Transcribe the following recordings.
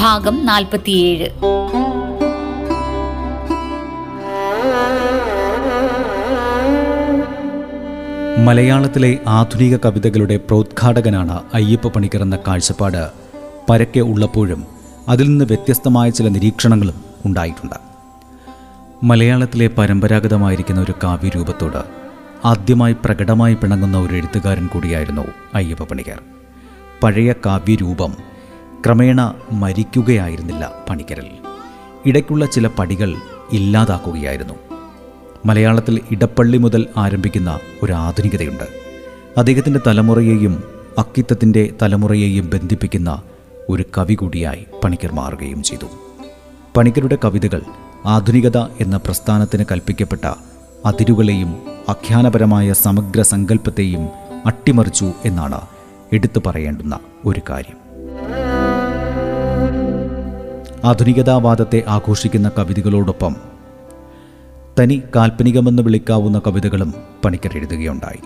ഭാഗം നാൽപ്പത്തിയേഴ്. മലയാളത്തിലെ ആധുനിക കവിതകളുടെ പ്രോദ്ഘാടകനാണ് അയ്യപ്പ പണിക്കർ എന്ന കാഴ്ചപ്പാട് പരക്കെ ഉള്ളപ്പോഴും അതിൽ നിന്ന് വ്യത്യസ്തമായ ചില നിരീക്ഷണങ്ങളും ഉണ്ടായിട്ടുണ്ട്. മലയാളത്തിലെ പരമ്പരാഗതമായിരിക്കുന്ന ഒരു കാവ്യരൂപത്തോട് ആദ്യമായി പ്രകടമായി പിണങ്ങുന്ന ഒരു എഴുത്തുകാരൻ കൂടിയായിരുന്നു അയ്യപ്പ പണിക്കർ. പഴയ കാവ്യരൂപം ക്രമേണ മരിക്കുകയായിരുന്നില്ല പണിക്കരൽ. ഇടയ്ക്കുള്ള ചില പടികൾ ഇല്ലാതാക്കുകയായിരുന്നു. മലയാളത്തിൽ ഇടപ്പള്ളി മുതൽ ആരംഭിക്കുന്ന ഒരു ആധുനികതയുണ്ട്. അദ്ദേഹത്തിന്റെ തലമുറയെയും അക്കിത്തത്തിന്റെ തലമുറയെയും ബന്ധിപ്പിക്കുന്ന ഒരു കവി കൂടിയായി പണിക്കർ മാറുകയും ചെയ്തു. പണിക്കരുടെ കവിതകൾ ആധുനികത എന്ന പ്രസ്ഥാനത്തിന് കൽപ്പിക്കപ്പെട്ട അതിരുകളെയും ആഖ്യാനപരമായ സമഗ്ര സങ്കല്പത്തെയും അട്ടിമറിച്ചു എന്നാണ് എടുത്തു പറയേണ്ടുന്ന ഒരു കാര്യം. ആധുനികതാവാദത്തെ ആഘോഷിക്കുന്ന കവിതകളോടൊപ്പം തനി കാൽപ്പനികമെന്ന് വിളിക്കാവുന്ന കവിതകളും പണിക്കർ എഴുതുകയുണ്ടായി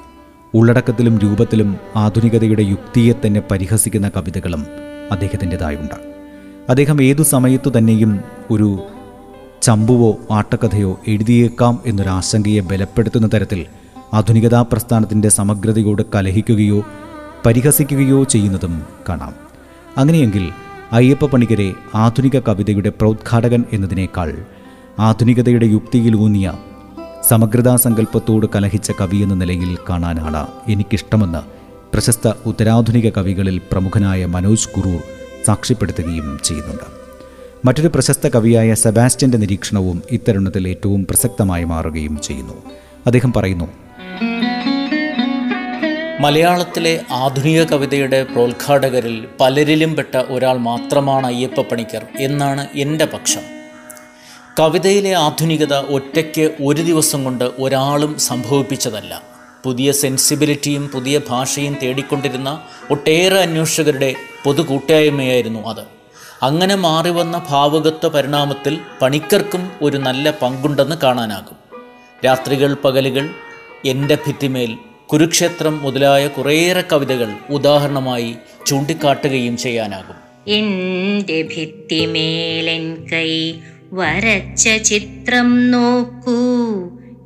ഉള്ളടക്കത്തിലും രൂപത്തിലും ആധുനികതയുടെ യുക്തിയെ തന്നെ പരിഹസിക്കുന്ന കവിതകളും അദ്ദേഹത്തിന്റെതായുണ്ട്. അദ്ദേഹം ഏതു സമയത്തു തന്നെയും ഒരു ചമ്പുവോ ആട്ടക്കഥയോ എഴുതിയേക്കാം എന്നൊരാശങ്കയെ ബലപ്പെടുത്തുന്ന തരത്തിൽ ആധുനികതാ പ്രസ്ഥാനത്തിന്റെ സമഗ്രതയോട് കലഹിക്കുകയോ പരിഹസിക്കുകയോ ചെയ്യുന്നതും കാണാം. അങ്ങനെയെങ്കിൽ അയ്യപ്പ പണിക്കരെ ആധുനിക കവിതയുടെ പ്രോദ്ഘാടകൻ എന്നതിനേക്കാൾ ആധുനികതയുടെ യുക്തിയിൽ ഊന്നിയ സമഗ്രതാ സങ്കല്പത്തോട് കലഹിച്ച കവി എന്ന നിലയിൽ കാണാനാണ് എനിക്കിഷ്ടമെന്ന് പ്രശസ്ത ഉത്തരാധുനിക കവികളിൽ പ്രമുഖനായ മനോജ് കുറൂർ സാക്ഷ്യപ്പെടുത്തുകയും ചെയ്യുന്നുണ്ട്. മറ്റൊരു പ്രശസ്ത കവിയായ സെബാസ്റ്റ്യന്റെ നിരീക്ഷണവും ഇത്തരുണത്തിൽ ഏറ്റവും പ്രസക്തമായി മാറുകയും ചെയ്യുന്നു. അദ്ദേഹം പറയുന്നു മലയാളത്തിലെ ആധുനിക കവിതയുടെ പ്രോത്ഘാടകരിൽ പലരിലും പെട്ട ഒരാൾ മാത്രമാണ് അയ്യപ്പ പണിക്കർ എന്നാണ് എന്റെ പക്ഷം. കവിതയിലെ ആധുനികത ഒറ്റയ്ക്ക് ഒരു ദിവസം കൊണ്ട് ഒരാളും സംഭവിപ്പിച്ചതല്ല. പുതിയ സെൻസിബിലിറ്റിയും പുതിയ ഭാഷയും തേടിക്കൊണ്ടിരുന്ന ഒട്ടേറെ അന്വേഷകരുടെ പൊതു കൂട്ടായ്മയായിരുന്നു അത്. അങ്ങനെ മാറി വന്ന ഭാവകത്വ പരിണാമത്തിൽ പണിക്കർക്കും ഒരു നല്ല പങ്കുണ്ടെന്ന് കാണാനാകും. രാത്രികൾ പകലുകൾ എന്റെ ഭിത്തിമേൽ കുരുക്ഷേത്രം മുതലായ കുറേയേറെ കവിതകൾ ഉദാഹരണമായി ചൂണ്ടിക്കാട്ടുകയും ചെയ്യാനാകും. എന്റെ ഭിത്തിമേലൻ കൈ വരച്ച ചിത്രം നോക്കൂ.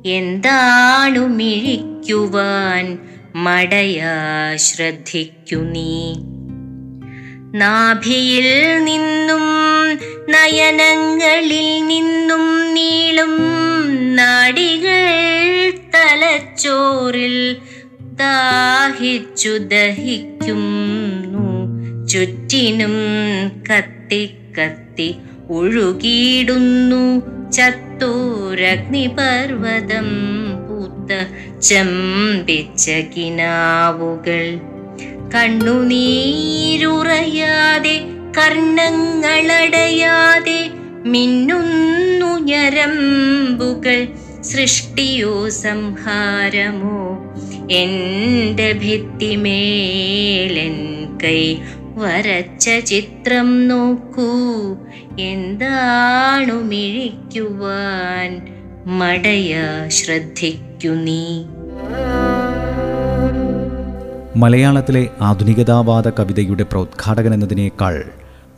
എന്താണു മിഴിക്കുവാൻ മടയാ ശ്രദ്ധിക്കു നീ. നാഭിയിൽ നിന്നും നയനങ്ങളിൽ നിന്നും നീളും നാടികൾ തലച്ചോറിൽ ദാഹിച്ചു ദഹിക്കുന്നു. ചുറ്റിനും കത്തി കത്തി ഒഴുകിയിടുന്നു. ചത്തൂരഗ്നിപർവതം പൂത്ത ചമ്പിച്ച കിനാവുകൾ കണ്ണുനീരുറയാതെ കർണങ്ങളടയാതെ മിന്നുന്നു ഞരമ്പുകൾ. സൃഷ്ടിയോ സംഹാരമോ എന്റെ ഭിത്തിമേലൻ കൈ വരച്ച ചിത്രം നോക്കൂ. എന്താണു മിഴിക്കുവാൻ? മടയ ശ്രദ്ധിക്കു നീ. മലയാളത്തിലെ ആധുനികതാവാദ കവിതയുടെ പ്രോദ്ഘാടകൻ എന്നതിനേക്കാൾ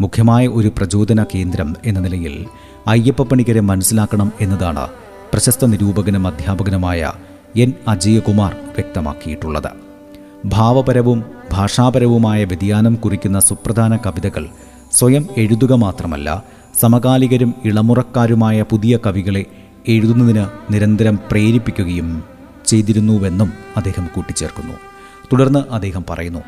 മുഖ്യമായ ഒരു പ്രചോദന കേന്ദ്രം എന്ന നിലയിൽ അയ്യപ്പ പണിക്കരെ മനസ്സിലാക്കണം എന്നതാണ് പ്രശസ്ത നിരൂപകനും അധ്യാപകനുമായ എൻ. അജയകുമാർ വ്യക്തമാക്കിയിട്ടുള്ളത്. ഭാവപരവും ഭാഷാപരവുമായ വ്യതിയാനം കുറിക്കുന്ന സുപ്രധാന കവിതകൾ സ്വയം എഴുതുക മാത്രമല്ല സമകാലികരും ഇളമുറക്കാരുമായ പുതിയ കവികളെ എഴുതുന്നതിന് നിരന്തരം പ്രേരിപ്പിക്കുകയും ചെയ്തിരുന്നുവെന്നും അദ്ദേഹം കൂട്ടിച്ചേർക്കുന്നു. തുടർന്ന് അദ്ദേഹം പറയുന്നു.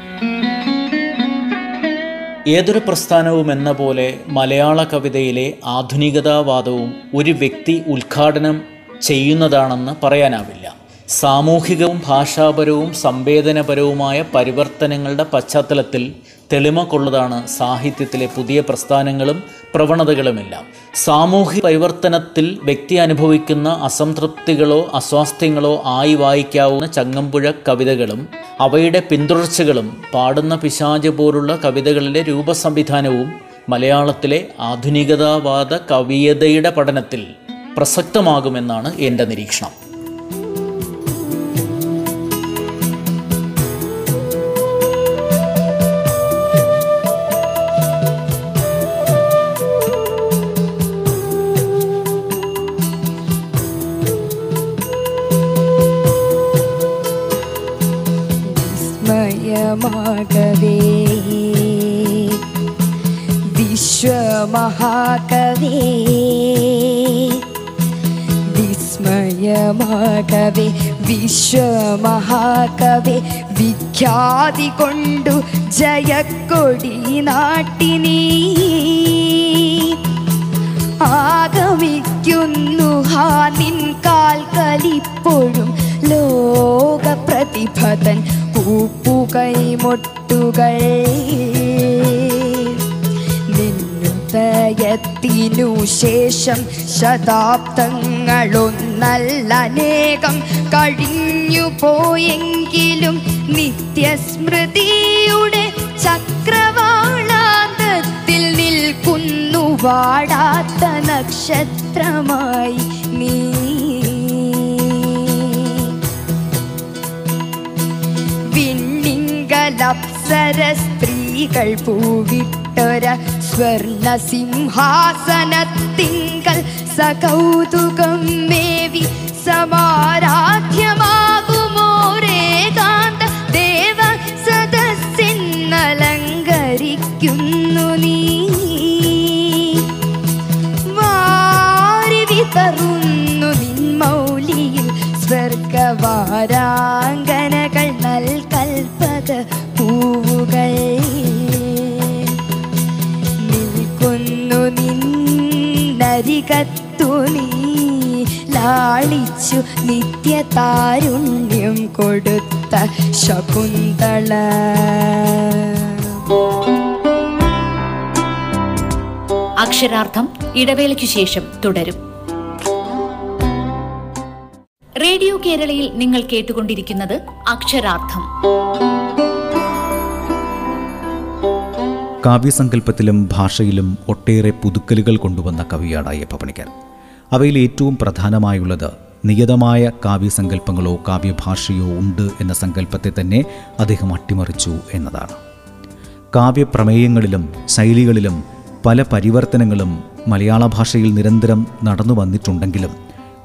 ഏതൊരു പ്രസ്ഥാനവും എന്ന പോലെ മലയാള കവിതയിലെ ആധുനികതാവാദവും ഒരു വ്യക്തി ഉദ്ഘാടനം ചെയ്യുന്നതാണെന്ന് പറയാനാവില്ല. സാമൂഹികവും ഭാഷാപരവും സംവേദനപരവുമായ പരിവർത്തനങ്ങളുടെ പശ്ചാത്തലത്തിൽ തെളിമ കൊള്ളതാണ് സാഹിത്യത്തിലെ പുതിയ പ്രസ്ഥാനങ്ങളും പ്രവണതകളുമെല്ലാം. സാമൂഹിക പരിവർത്തനത്തിൽ വ്യക്തി അനുഭവിക്കുന്ന അസംതൃപ്തികളോ അസ്വാസ്ഥ്യങ്ങളോ ആയി വായിക്കാവുന്ന ചങ്ങമ്പുഴ കവിതകളും അവയുടെ പിന്തുടർച്ചകളും പാടുന്ന പിശാജ് പോലുള്ള കവിതകളിലെ രൂപസംവിധാനവും മലയാളത്തിലെ ആധുനികതാവാദ കവിയതയുടെ പഠനത്തിൽ പ്രസക്തമാകുമെന്നാണ് എന്റെ നിരീക്ഷണം. വിസ്മയമാകവേ വിശ്വമഹാകവേ. വിസ്മയമാകവേ. വിശ്വമഹാകവേ. വിഖ്യാതി കൊണ്ടു ജയക്കൊടി നാട്ടിനീ. ആഗമിക്കുന്നു ഹാ നിൻ കാൽ കലിപ്പോഴും ലോക പ്രതിഭതൻ പൂപ്പുകൈമൊട്ടുകൾ നിന്നുദയത്തിനു ശേഷം ശതാബ്ദങ്ങളൊന്നല്ലനേകം കഴിഞ്ഞു പോയെങ്കിലും നിത്യസ്മൃതിയുടെ ചക്രവാളാന്തത്തിൽ നിൽക്കുന്നു വാടാത്ത നക്ഷത്രമായി നീ. വിണ്ണിങ്കലപ്സര സ്ത്രീകൾ പൂവിട്ടൊര സ്വർണ സിംഹാസനത്തിങ്കൽ സകൗതുകം മേവി ലാളിച്ചു നിത്യതാരുണ്യം കൊടുത്ത ശകുന്തള. അക്ഷരാർത്ഥം ഇടവേളയ്ക്കു ശേഷം തുടരും. റേഡിയോ കേരളയിൽ നിങ്ങൾ കേട്ടുകൊണ്ടിരിക്കുന്നത് അക്ഷരാർത്ഥം. കാവ്യസങ്കല്പത്തിലും ഭാഷയിലും ഒട്ടേറെ പുതുക്കലുകൾ കൊണ്ടുവന്ന കവിയാണ് അയ്യപ്പ പണിക്കർ അവയിൽ ഏറ്റവും പ്രധാനമായുള്ളത് നിയതമായ കാവ്യസങ്കല്പങ്ങളോ കാവ്യഭാഷയോ ഉണ്ട് എന്ന സങ്കല്പത്തെ തന്നെ അദ്ദേഹം അട്ടിമറിച്ചു എന്നതാണ്. കാവ്യപ്രമേയങ്ങളിലും ശൈലികളിലും പല പരിവർത്തനങ്ങളും മലയാള ഭാഷയിൽ നിരന്തരം നടന്നു വന്നിട്ടുണ്ടെങ്കിലും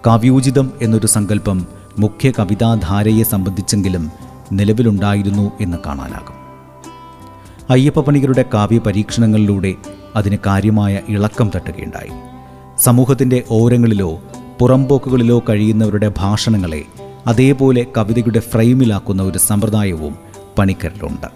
കാവ്യോചിതം എന്നൊരു സങ്കല്പം മുഖ്യ കവിതാധാരയെ സംബന്ധിച്ചെങ്കിലും നിലവിലുണ്ടായിരുന്നു എന്ന് കാണാനാകും. അയ്യപ്പ പണികരുടെ കാവ്യ പരീക്ഷണങ്ങളിലൂടെ അതിന് കാര്യമായ ഇളക്കം തട്ടുകയുണ്ടായി. സമൂഹത്തിന്റെ ഓരങ്ങളിലോ പുറംപോക്കുകളിലോ കഴിയുന്നവരുടെ ഭാഷണങ്ങളെ അതേപോലെ കവിതയുടെ ഫ്രെയിമിലാക്കുന്ന ഒരു സമ്പ്രദായവും പണിക്കരിലുണ്ട്.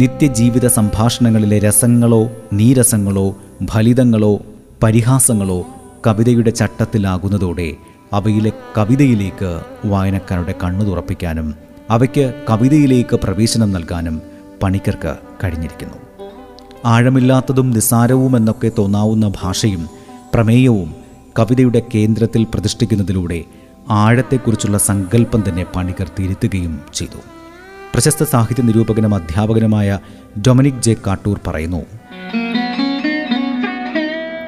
നിത്യജീവിത സംഭാഷണങ്ങളിലെ രസങ്ങളോ നീരസങ്ങളോ ഫലിതങ്ങളോ പരിഹാസങ്ങളോ കവിതയുടെ ചട്ടത്തിലാകുന്നതോടെ അവയിലെ കവിതയിലേക്ക് വായനക്കാരുടെ കണ്ണു തുറപ്പിക്കാനും അവയ്ക്ക് കവിതയിലേക്ക് പ്രവേശനം നൽകാനും പണിക്കർക്ക് കഴിഞ്ഞിരിക്കുന്നു. ആഴമില്ലാത്തതും നിസ്സാരവുമെന്നൊക്കെ തോന്നാവുന്ന ഭാഷയും പ്രമേയവും കവിതയുടെ കേന്ദ്രത്തിൽ പ്രതിഷ്ഠിക്കുന്നതിലൂടെ ആഴത്തെക്കുറിച്ചുള്ള സങ്കല്പം തന്നെ പണിക്കർ തിരുത്തുകയും ചെയ്തു. പ്രശസ്ത സാഹിത്യ നിരൂപകനും അധ്യാപകനുമായ ഡൊമിനിക് ജെ കാട്ടൂർ പറയുന്നു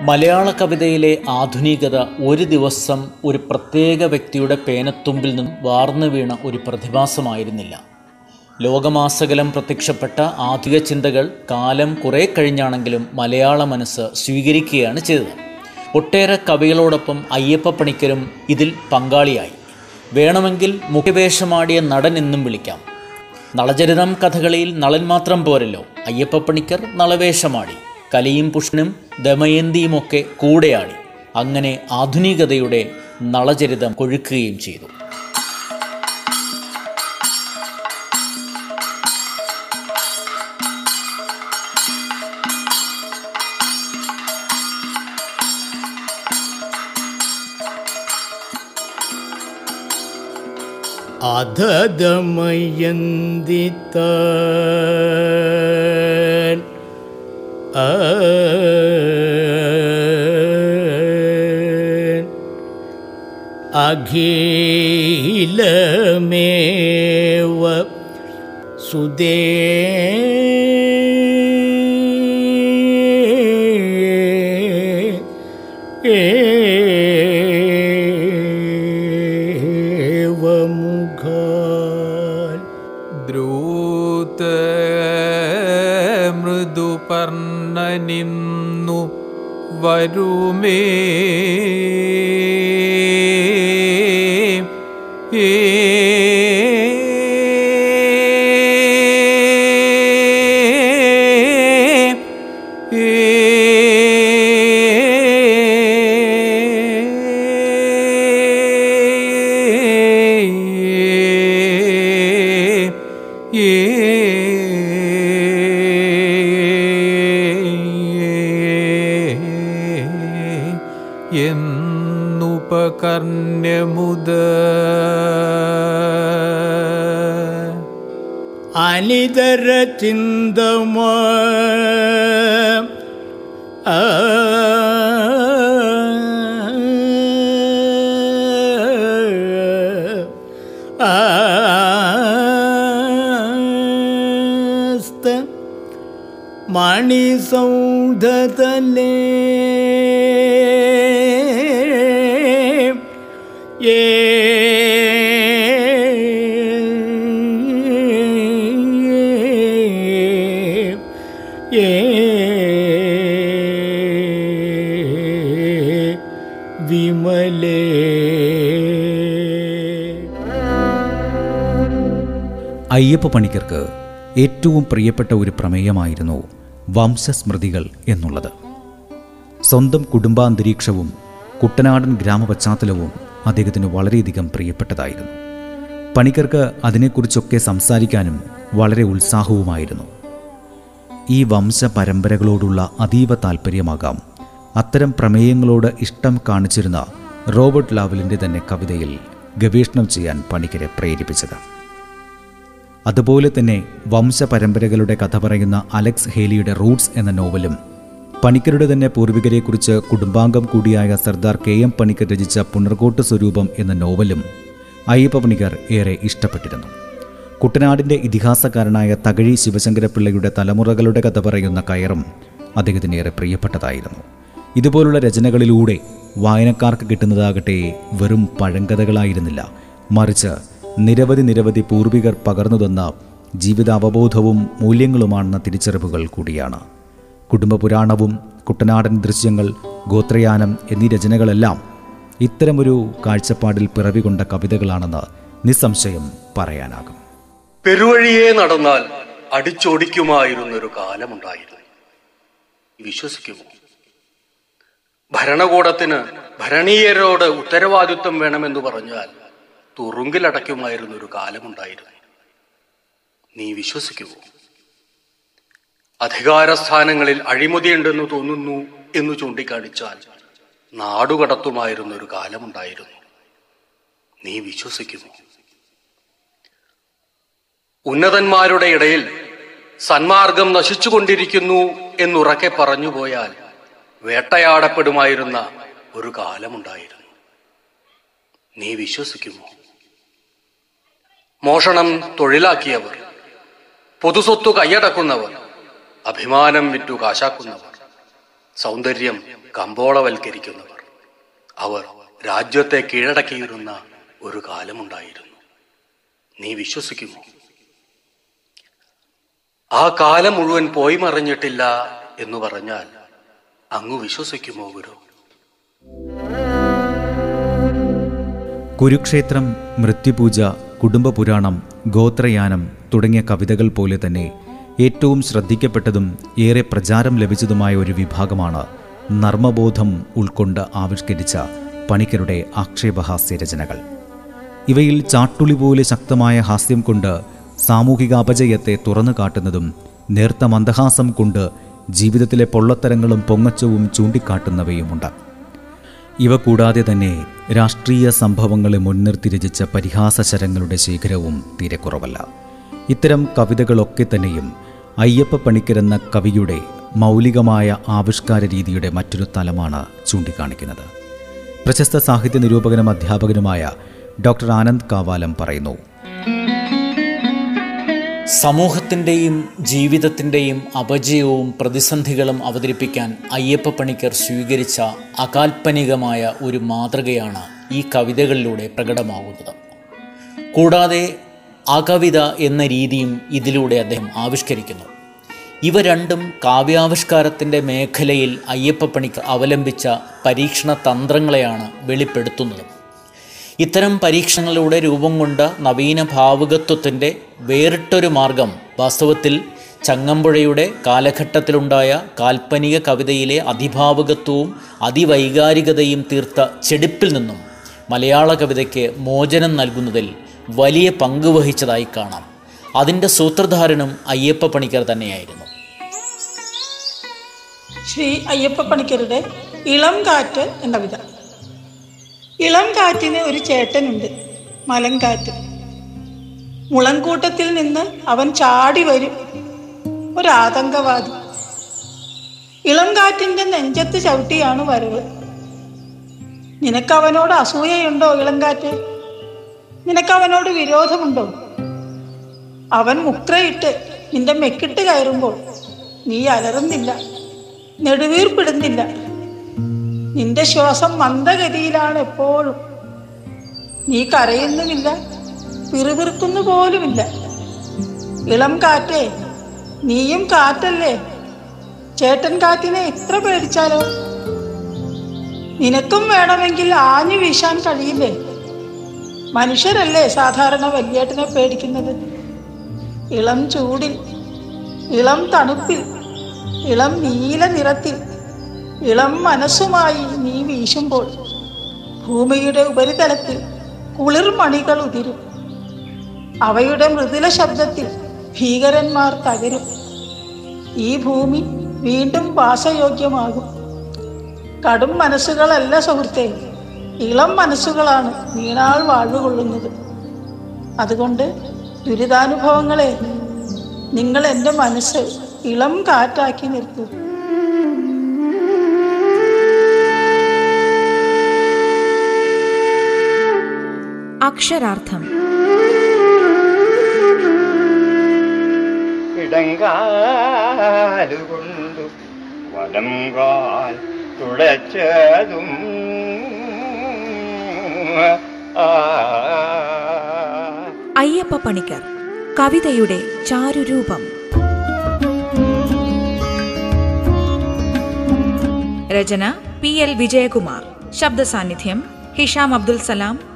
മലയാള കവിതയിലെ ആധുനികത ഒരു ദിവസം ഒരു പ്രത്യേക വ്യക്തിയുടെ പേനത്തുമ്പിൽ നിന്നും വാർന്നു വീണ ഒരു പ്രതിഭാസമായിരുന്നില്ല. ലോകമാസകലം പ്രത്യക്ഷപ്പെട്ട ആധുനിക ചിന്തകൾ കാലം കുറെ കഴിഞ്ഞാണെങ്കിലും മലയാള മനസ്സ് സ്വീകരിക്കുകയാണ് ചെയ്തത്. ഒട്ടേറെ കവികളോടൊപ്പം അയ്യപ്പ പണിക്കരും ഇതിൽ പങ്കാളിയായി. വേണമെങ്കിൽ മുഖ്യവേഷമാടിയ നടൻ എന്നും വിളിക്കാം. നളചരിതം കഥകളിയിൽ നളൻ മാത്രം പോരല്ലോ. അയ്യപ്പ പണിക്കർ നളവേഷമാടി. കലിയും പുഷ്ണനും ദമയന്തിയുമൊക്കെ കൂടെയാടി. അങ്ങനെ ആധുനികതയുടെ നളചരിതം കൊഴുക്കുകയും ചെയ്തു. अधदमयन्दिता अघिलमे व सुदे I do me. അനിതര ചിന്തമ ആ. ആസ്ത അയ്യപ്പ പണിക്കർക്ക് ഏറ്റവും പ്രിയപ്പെട്ട ഒരു പ്രമേയമായിരുന്നു വംശസ്മൃതികൾ എന്നുള്ളത്. സ്വന്തം കുടുംബാന്തരീക്ഷവും കുട്ടനാടൻ ഗ്രാമപശ്ചാത്തലവും അദ്ദേഹത്തിന് വളരെയധികം പ്രിയപ്പെട്ടതായിരുന്നു. പണിക്കർക്ക് അതിനെക്കുറിച്ചൊക്കെ സംസാരിക്കാനും വളരെ ഉത്സാഹവുമായിരുന്നു. ഈ വംശപരമ്പരകളോടുള്ള അതീവ താല്പര്യമാകാം അത്തരം പ്രമേയങ്ങളോട് ഇഷ്ടം കാണിച്ചിരുന്ന റോബർട്ട് ലാവലിന്റെ തന്നെ കവിതയിൽ ഗവേഷണം ചെയ്യാൻ പണിക്കരെ പ്രേരിപ്പിച്ചത്. അതുപോലെ തന്നെ വംശപരമ്പരകളുടെ കഥ പറയുന്ന അലക്സ് ഹേലിയുടെ റൂട്ട്സ് എന്ന നോവലും. പണിക്കരുടെ തന്നെ പൂർവികരെക്കുറിച്ച് കുടുംബാംഗം കൂടിയായ സർദാർ കെ എം പണിക്കർ രചിച്ച പുണർകോട്ട് സ്വരൂപം എന്ന നോവലും അയ്യപ്പ പണിക്കർ ഏറെ ഇഷ്ടപ്പെട്ടിരുന്നു. കുട്ടനാടിന്റെ ഇതിഹാസകാരനായ തകഴി ശിവശങ്കരപിള്ളയുടെ തലമുറകളുടെ കഥ പറയുന്ന കയറും അദ്ദേഹത്തിന് ഏറെ പ്രിയപ്പെട്ടതായിരുന്നു. ഇതുപോലുള്ള രചനകളിലൂടെ വായനക്കാർക്ക് കിട്ടുന്നതാകട്ടെ വെറും പഴങ്കഥകളായിരുന്നില്ല. മറിച്ച് നിരവധി നിരവധി പൂർവികർ പകർന്നു തന്ന ജീവിതാവബോധവും മൂല്യങ്ങളുമാണെന്ന തിരിച്ചറിവുകൾ കൂടിയാണ്. കുടുംബപുരാണവും കുട്ടനാടൻ ദൃശ്യങ്ങൾ ഗോത്രയാനം എന്നീ രചനകളെല്ലാം ഇത്തരമൊരു കാഴ്ചപ്പാടിൽ പിറവികൊണ്ട കവിതകളാണെന്ന് നിസ്സംശയം പറയാനാകും. പെരുവഴിയെ നടന്നാൽ അടിച്ചോടിക്കുമായിരുന്നൊരു കാലമുണ്ടായിരുന്നു. വിശ്വസിക്കുമോ? ഭരണകൂടത്തിന് ഭരണീയരോട് ഉത്തരവാദിത്വം വേണമെന്ന് പറഞ്ഞാൽ തുറുങ്കിലടയ്ക്കുമായിരുന്നൊരു കാലമുണ്ടായിരുന്നു. നീ വിശ്വസിക്കുമോ അധികാരസ്ഥാനങ്ങളിൽ അഴിമതിയുണ്ടെന്ന് തോന്നുന്നു എന്ന് ചൂണ്ടിക്കാണിച്ചാൽ നാടുകടത്തുമായിരുന്നൊരു കാലമുണ്ടായിരുന്നു. നീ വിശ്വസിക്കുമോ ഉന്നതന്മാരുടെ ഇടയിൽ സന്മാർഗം നശിച്ചുകൊണ്ടിരിക്കുന്നു എന്നുറക്കെ പറഞ്ഞുപോയാൽ വേട്ടയാടപ്പെടുമായിരുന്ന ഒരു കാലമുണ്ടായിരുന്നു. നീ വിശ്വസിക്കുമോ മോഷണം തൊഴിലാക്കിയവർ പൊതുസ്വത്തു കൈയടക്കുന്നവർ അഭിമാനം വിറ്റു കാശാക്കുന്നവർ സൗന്ദര്യം കമ്പോളവൽക്കരിക്കുന്നവർ. അവർ രാജ്യത്തെ കീഴടക്കിയിരുന്ന ഒരു കാലമുണ്ടായിരുന്നു. നീ വിശ്വസിക്കുമോ? ആ കാലം മുഴുവൻ പോയി മറിഞ്ഞിട്ടില്ല എന്ന് പറഞ്ഞാൽ അങ്ങ് വിശ്വസിക്കുമോ ഗുരു? കുരുക്ഷേത്രം മൃത്യുപൂജ കുടുംബപുരാണം ഗോത്രയാനം തുടങ്ങിയ കവിതകൾ പോലെ തന്നെ ഏറ്റവും ശ്രദ്ധിക്കപ്പെട്ടതും ഏറെ പ്രചാരം ലഭിച്ചതുമായ ഒരു വിഭാഗമാണ് നർമ്മബോധം ഉൾക്കൊണ്ട് ആവിഷ്കരിച്ച പണിക്കരുടെ ആക്ഷേപഹാസ്യ രചനകൾ ഇവയിൽ ചാട്ടുളി പോലെ ശക്തമായ ഹാസ്യം കൊണ്ട് സാമൂഹിക അപജയത്തെ തുറന്നു കാട്ടുന്നതും നേർത്ത മന്ദഹാസം കൊണ്ട് ജീവിതത്തിലെ പൊള്ളത്തരങ്ങളും പൊങ്ങച്ചവും ചൂണ്ടിക്കാട്ടുന്നവയുമുണ്ട്. ഇവ കൂടാതെ തന്നെ രാഷ്ട്രീയ സംഭവങ്ങളെ മുൻനിർത്തി രചിച്ച പരിഹാസശരങ്ങളുടെ ശേഖരവും തീരെ കുറവല്ല. ഇത്തരം കവിതകളൊക്കെ തന്നെയും അയ്യപ്പ പണിക്കർ എന്ന കവിയുടെ മൗലികമായ ആവിഷ്കാര രീതിയുടെ മറ്റൊരു തലമാണ് ചൂണ്ടിക്കാണിക്കുന്നത്. പ്രശസ്ത സാഹിത്യ നിരൂപകനും അധ്യാപകനുമായ ഡോക്ടർ ആനന്ദ് കാവാലം പറയുന്നു സമൂഹത്തിന്റെയും ജീവിതത്തിന്റെയും അപജയവും പ്രതിസന്ധികളും അവതരിപ്പിക്കാൻ അയ്യപ്പ പണിക്കർ സ്വീകരിച്ച അകാൽപ്പനികമായ ഒരു മാതൃകയാണ് ഈ കവിതകളിലൂടെ പ്രകടമാകുന്നത്. കൂടാതെ അകവിത എന്ന രീതിയും ഇതിലൂടെ അദ്ദേഹം ആവിഷ്കരിക്കുന്നു. ഇവ രണ്ടും കാവ്യാവിഷ്കാരത്തിന്റെ മേഖലയിൽ അയ്യപ്പ പണിക്കർ അവലംബിച്ച പരീക്ഷണ തന്ത്രങ്ങളെയാണ് വെളിപ്പെടുത്തുന്നത്. ഇത്തരം പരീക്ഷണങ്ങളുടെ രൂപം കൊണ്ട നവീന ഭാവുകത്വത്തിന്റെ വേറിട്ടൊരു മാർഗം വാസ്തവത്തിൽ ചങ്ങമ്പുഴയുടെ കാലഘട്ടത്തിലുണ്ടായ കാൽപ്പനിക കവിതയിലെ അതിഭാവുകത്വവും അതിവൈകാരികതയും തീർത്ത ചെടിപ്പിൽ നിന്നും മലയാള കവിതയ്ക്ക് മോചനം നൽകുന്നതിൽ വലിയ പങ്ക് വഹിച്ചതായി കാണാം. അതിന്റെ സൂത്രധാരനും അയ്യപ്പ പണിക്കർ തന്നെയായിരുന്നു. ശ്രീ അയ്യപ്പ പണിക്കരുടെ ഇളം കാറ്റ് എന്ന കവിത. ഇളം കാറ്റിന് ഒരു ചേട്ടനുണ്ട് മലങ്കാറ്റ് മുളങ്കൂട്ടത്തിൽ നിന്ന് അവൻ ചാടി വരും ഒരാതങ്കവാദി. ഇളം കാറ്റിന്റെ നെഞ്ചത്ത് ചവിട്ടിയാണ് വരവ്. നിനക്കവനോട് അസൂയയുണ്ടോ ഇളങ്കാറ്റ് നിനക്കവനോട് വിരോധമുണ്ടോ? അവൻ മുക്രയിട്ട് നിന്റെ മെക്കിട്ട് കയറുമ്പോൾ നീ അലറുന്നില്ല നെടുവീർപ്പിടുന്നില്ല. നിന്റെ ശ്വാസം മന്ദഗതിയിലാണ് എപ്പോഴും. നീ കരയുന്നുമില്ല പിറുപിറുക്കുന്നു പോലുമില്ല. ഇളം കാറ്റേ നീയും കാറ്റല്ലേ? ചേട്ടൻ കാറ്റിനെ ഇത്ര പേടിച്ചാലോ? നിനക്കും വേണമെങ്കിൽ ആഞ്ഞു വീശാൻ കഴിയില്ലേ? മനുഷ്യരല്ലേ സാധാരണ വല്യേട്ടനെ പേടിക്കുന്നത്? ഇളം ചൂടിൽ ഇളം തണുപ്പിൽ ഇളം നീല നിറത്തിൽ. ഇളം മനസ്സുമായി നീ വീശുമ്പോൾ ഭൂമിയുടെ ഉപരിതലത്തിൽ കുളിർമണികൾ ഉതിരും. അവയുടെ മൃദുല ശബ്ദത്തിൽ ഭീകരന്മാർ തകരും. ഈ ഭൂമി വീണ്ടും വാസയോഗ്യമാകും. കടും മനസ്സുകളല്ല സുഹൃത്തെ ഇളം മനസ്സുകളാണ് വീണാൾ വാഴുകൊള്ളുന്നത്. അതുകൊണ്ട് ദുരിതാനുഭവങ്ങളെ നിങ്ങൾ എന്റെ മനസ്സ് ഇളം കാറ്റാക്കി നിർത്തൂ അക്ഷരാർത്ഥം. ഇടങ്കാലുകൊണ്ടു തുളച്ചതും അയ്യപ്പ പണിക്കർ കവിതയുടെ ചാരുരൂപം. രചന പി എൽ വിജയകുമാർ. ശബ്ദസാന്നിധ്യം ഹിഷാം അബ്ദുൽ സലാം